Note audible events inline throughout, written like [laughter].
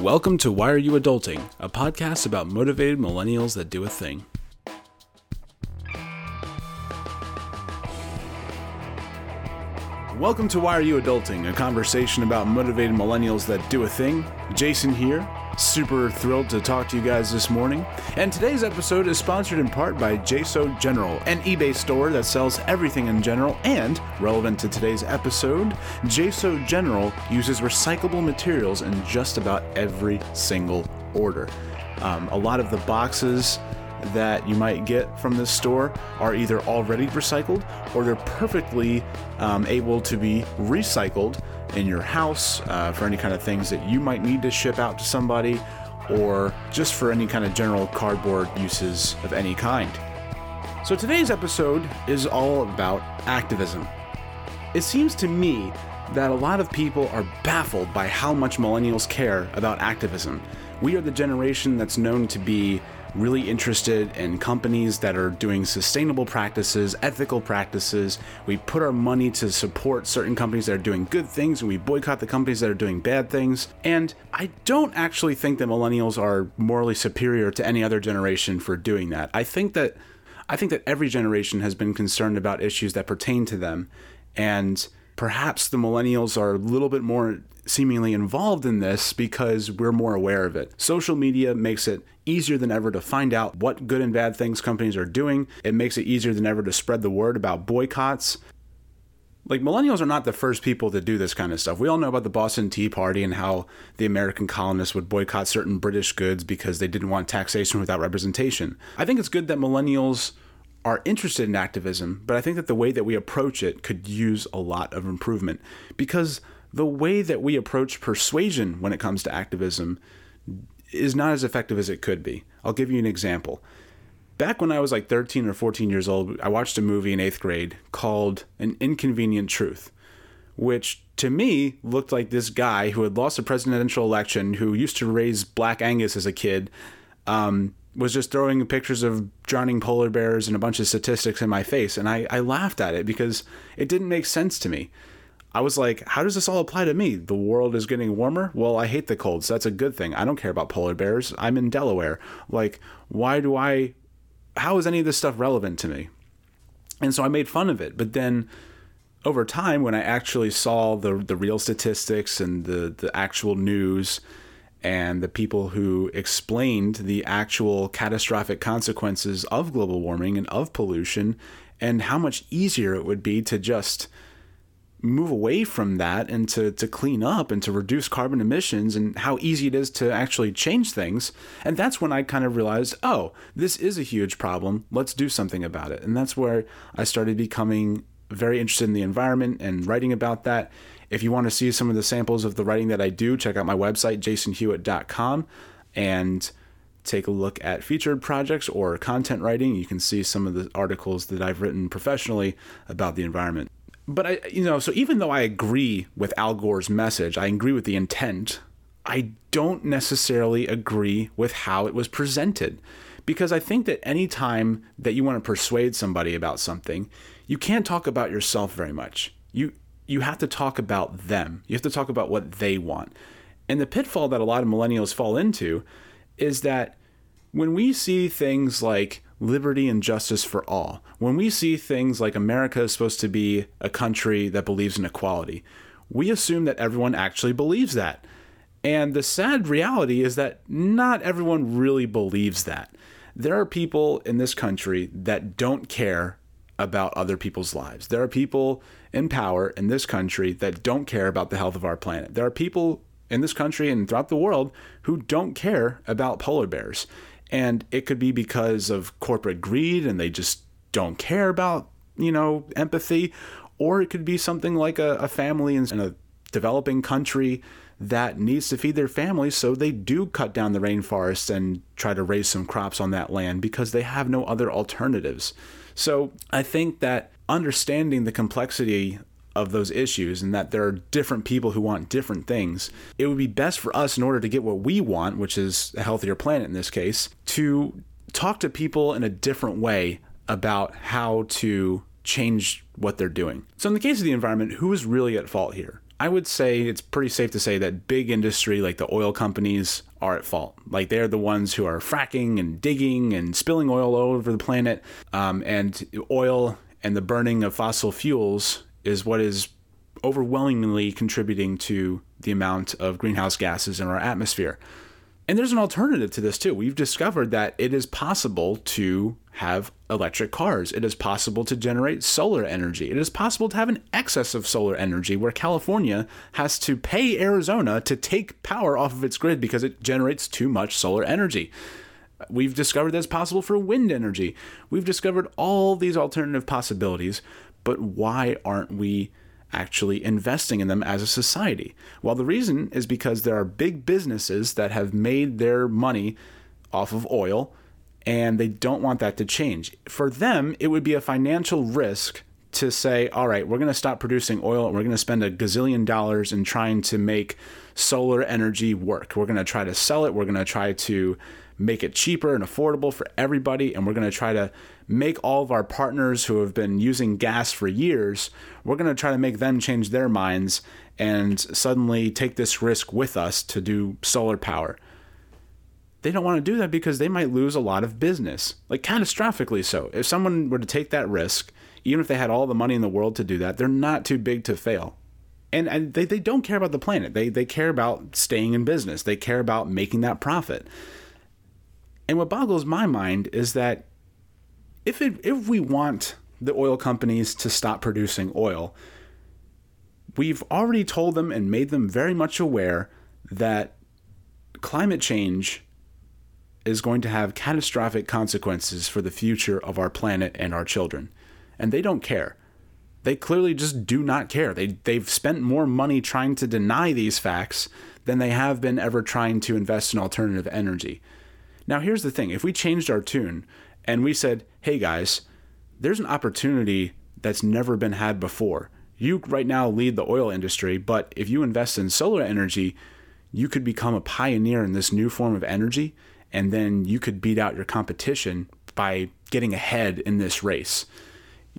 Welcome to Why Are You Adulting, a podcast about motivated millennials that do a thing. Welcome to Why Are You Adulting, a conversation about motivated millennials that do a thing. Jason here, super thrilled to talk to you guys this morning. And today's episode is sponsored in part by JSO General, an eBay store that sells everything in general. And relevant to today's episode, JSO General uses recyclable materials in just about every single order. Um, a lot of the boxes that you might get from this store are either already recycled or they're perfectly um, able to be recycled in your house uh, for any kind of things that you might need to ship out to somebody or just for any kind of general cardboard uses of any kind. So today's episode is all about activism. It seems to me that a lot of people are baffled by how much millennials care about activism. We are the generation that's known to be really interested in companies that are doing sustainable practices, ethical practices. We put our money to support certain companies that are doing good things and we boycott the companies that are doing bad things. And I don't actually think that millennials are morally superior to any other generation for doing that. I think that I think that every generation has been concerned about issues that pertain to them and perhaps the millennials are a little bit more seemingly involved in this because we're more aware of it. Social media makes it easier than ever to find out what good and bad things companies are doing. It makes it easier than ever to spread the word about boycotts. Like, millennials are not the first people to do this kind of stuff. We all know about the Boston Tea Party and how the American colonists would boycott certain British goods because they didn't want taxation without representation. I think it's good that millennials are interested in activism, but I think that the way that we approach it could use a lot of improvement because the way that we approach persuasion when it comes to activism is not as effective as it could be. I'll give you an example. Back when I was like 13 or 14 years old, I watched a movie in eighth grade called An Inconvenient Truth, which to me looked like this guy who had lost a presidential election, who used to raise Black Angus as a kid, um, was just throwing pictures of drowning polar bears and a bunch of statistics in my face. And I, I laughed at it because it didn't make sense to me. I was like, how does this all apply to me? The world is getting warmer? Well, I hate the cold, so that's a good thing. I don't care about polar bears. I'm in Delaware. Like, why do I. How is any of this stuff relevant to me? And so I made fun of it. But then over time, when I actually saw the, the real statistics and the, the actual news, and the people who explained the actual catastrophic consequences of global warming and of pollution, and how much easier it would be to just move away from that and to, to clean up and to reduce carbon emissions and how easy it is to actually change things. And that's when I kind of realized, oh, this is a huge problem. Let's do something about it. And that's where I started becoming very interested in the environment and writing about that. If you want to see some of the samples of the writing that I do, check out my website, jasonhewitt.com, and take a look at featured projects or content writing. You can see some of the articles that I've written professionally about the environment but I, you know, so even though I agree with Al Gore's message, I agree with the intent. I don't necessarily agree with how it was presented, because I think that any time that you want to persuade somebody about something, you can't talk about yourself very much. You you have to talk about them. You have to talk about what they want. And the pitfall that a lot of millennials fall into is that when we see things like liberty and justice for all. When we see things like America is supposed to be a country that believes in equality, we assume that everyone actually believes that. And the sad reality is that not everyone really believes that. There are people in this country that don't care about other people's lives. There are people in power in this country that don't care about the health of our planet. There are people in this country and throughout the world who don't care about polar bears. And it could be because of corporate greed and they just don't care about, you know, empathy. Or it could be something like a, a family in, a developing country that needs to feed their families, so they do cut down the rainforest and try to raise some crops on that land because they have no other alternatives. So I think that understanding the complexity of those issues and that there are different people who want different things. It would be best for us, in order to get what we want, which is a healthier planet in this case, to talk to people in a different way about how to change what they're doing. So, in the case of the environment, who is really at fault here? I would say it's pretty safe to say that big industry like the oil companies are at fault. Like they're the ones who are fracking and digging and spilling oil all over the planet. Um, and oil and the burning of fossil fuels is what is overwhelmingly contributing to the amount of greenhouse gases in our atmosphere. And there's an alternative to this too. We've discovered that it is possible to have electric cars. It is possible to generate solar energy. It is possible to have an excess of solar energy where California has to pay Arizona to take power off of its grid because it generates too much solar energy. We've discovered that it's possible for wind energy. We've discovered all these alternative possibilities, but why aren't we actually investing in them as a society? Well, the reason is because there are big businesses that have made their money off of oil and they don't want that to change. For them, it would be a financial risk to say, all right, we're going to stop producing oil and we're going to spend a gazillion dollars in trying to make solar energy work. We're going to try to sell it. We're going to try to make it cheaper and affordable for everybody. And we're going to try to make all of our partners who have been using gas for years, we're going to try to make them change their minds and suddenly take this risk with us to do solar power. They don't want to do that because they might lose a lot of business, like catastrophically so. If someone were to take that risk, even if they had all the money in the world to do that, they're not too big to fail. And, and they, they don't care about the planet. They, they care about staying in business. They care about making that profit. And what boggles my mind is that if it, if we want the oil companies to stop producing oil, we've already told them and made them very much aware that climate change is going to have catastrophic consequences for the future of our planet and our children. And they don't care. They clearly just do not care. They, they've spent more money trying to deny these facts than they have been ever trying to invest in alternative energy. Now, here's the thing if we changed our tune and we said, hey guys, there's an opportunity that's never been had before. You right now lead the oil industry, but if you invest in solar energy, you could become a pioneer in this new form of energy, and then you could beat out your competition by getting ahead in this race.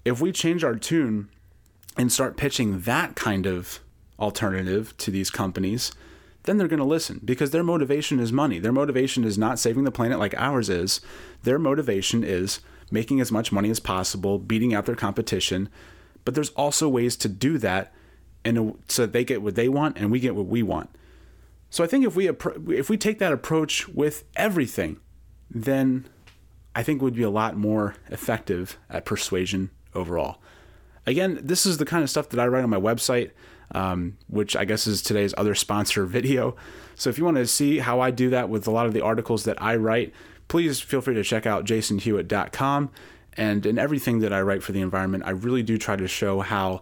If we change our tune and start pitching that kind of alternative to these companies, then they're going to listen because their motivation is money. Their motivation is not saving the planet like ours is. Their motivation is making as much money as possible, beating out their competition. But there's also ways to do that and so they get what they want and we get what we want. So I think if we if we take that approach with everything, then I think we'd be a lot more effective at persuasion overall. Again, this is the kind of stuff that I write on my website um, which I guess is today's other sponsor [laughs] video. So if you want to see how I do that with a lot of the articles that I write, please feel free to check out jasonhewitt.com. And in everything that I write for the environment, I really do try to show how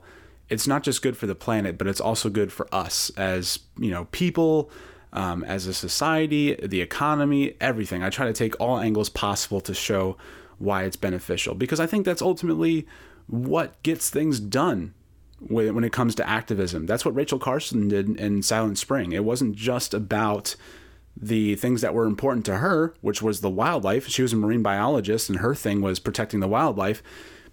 it's not just good for the planet, but it's also good for us as you know people, um, as a society, the economy, everything. I try to take all angles possible to show why it's beneficial because I think that's ultimately what gets things done when it comes to activism. That's what Rachel Carson did in Silent Spring. It wasn't just about the things that were important to her, which was the wildlife. She was a marine biologist, and her thing was protecting the wildlife.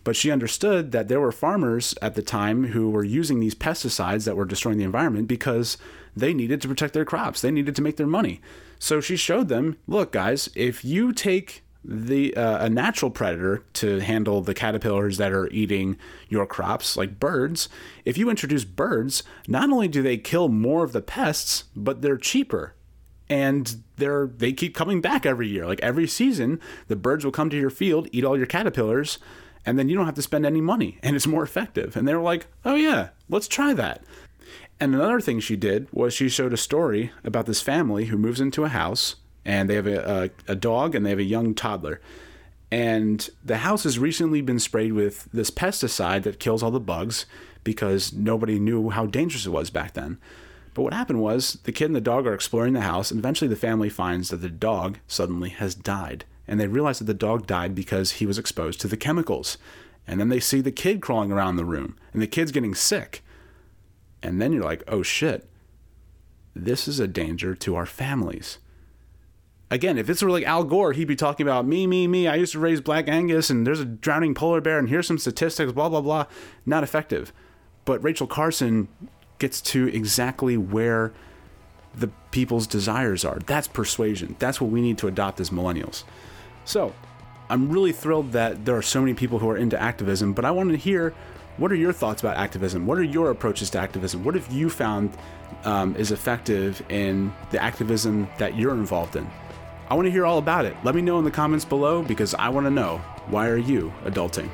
But she understood that there were farmers at the time who were using these pesticides that were destroying the environment because they needed to protect their crops. They needed to make their money. So she showed them look, guys, if you take the uh, a natural predator to handle the caterpillars that are eating your crops like birds if you introduce birds not only do they kill more of the pests but they're cheaper. And they're they keep coming back every year. Like every season the birds will come to your field eat all your caterpillars and then you don't have to spend any money [laughs] and it's more effective. And they were like oh yeah let's try that. And another thing she did was she showed a story about this family who moves into a house and they have a, a, a dog and they have a young toddler. And the house has recently been sprayed with this pesticide that kills all the bugs because nobody knew how dangerous it was back then. But what happened was the kid and the dog are exploring the house, and eventually the family finds that the dog suddenly has died. And they realize that the dog died because he was exposed to the chemicals. And then they see the kid crawling around the room, and the kid's getting sick. And then you're like, oh shit, this is a danger to our families again, if this were like Al Gore, he'd be talking about me, me, me. I used to raise black Angus, and there's a drowning polar bear, and here's some statistics, blah blah blah. Not effective. But Rachel Carson gets to exactly where the people's desires are. That's persuasion. That's what we need to adopt as millennials. So, I'm really thrilled that there are so many people who are into activism, but I wanted to hear what are your thoughts about activism? What are your approaches to activism? What have you found um, is effective in the activism that you're involved in? I want to hear all about it. Let me know in the comments below because I want to know why are you adulting?